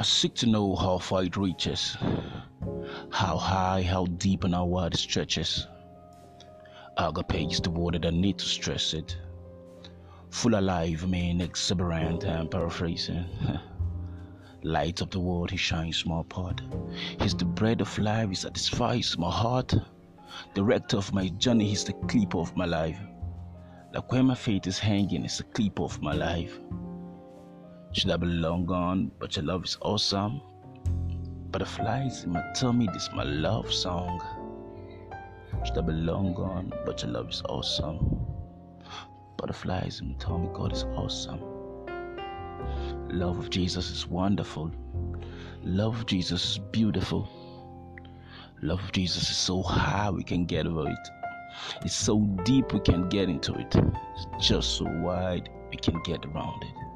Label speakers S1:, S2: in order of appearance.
S1: I seek to know how far it reaches, how high, how deep, and how wide it stretches. Agape is the word that I need to stress it. Full alive, mean exuberant, I'm paraphrasing. Light of the world, he shines small part. He's the bread of life, he satisfies my heart. The rector of my journey, he's the clip of my life. Like where my faith is hanging, it's the clip of my life. Should I be long gone, but your love is awesome. Butterflies in my tummy, this my love song. Should I be long gone, but your love is awesome. Butterflies in my tummy, God is awesome. Love of Jesus is wonderful. Love of Jesus is beautiful. Love of Jesus is so high we can get over it. It's so deep we can get into it. It's just so wide we can get around it.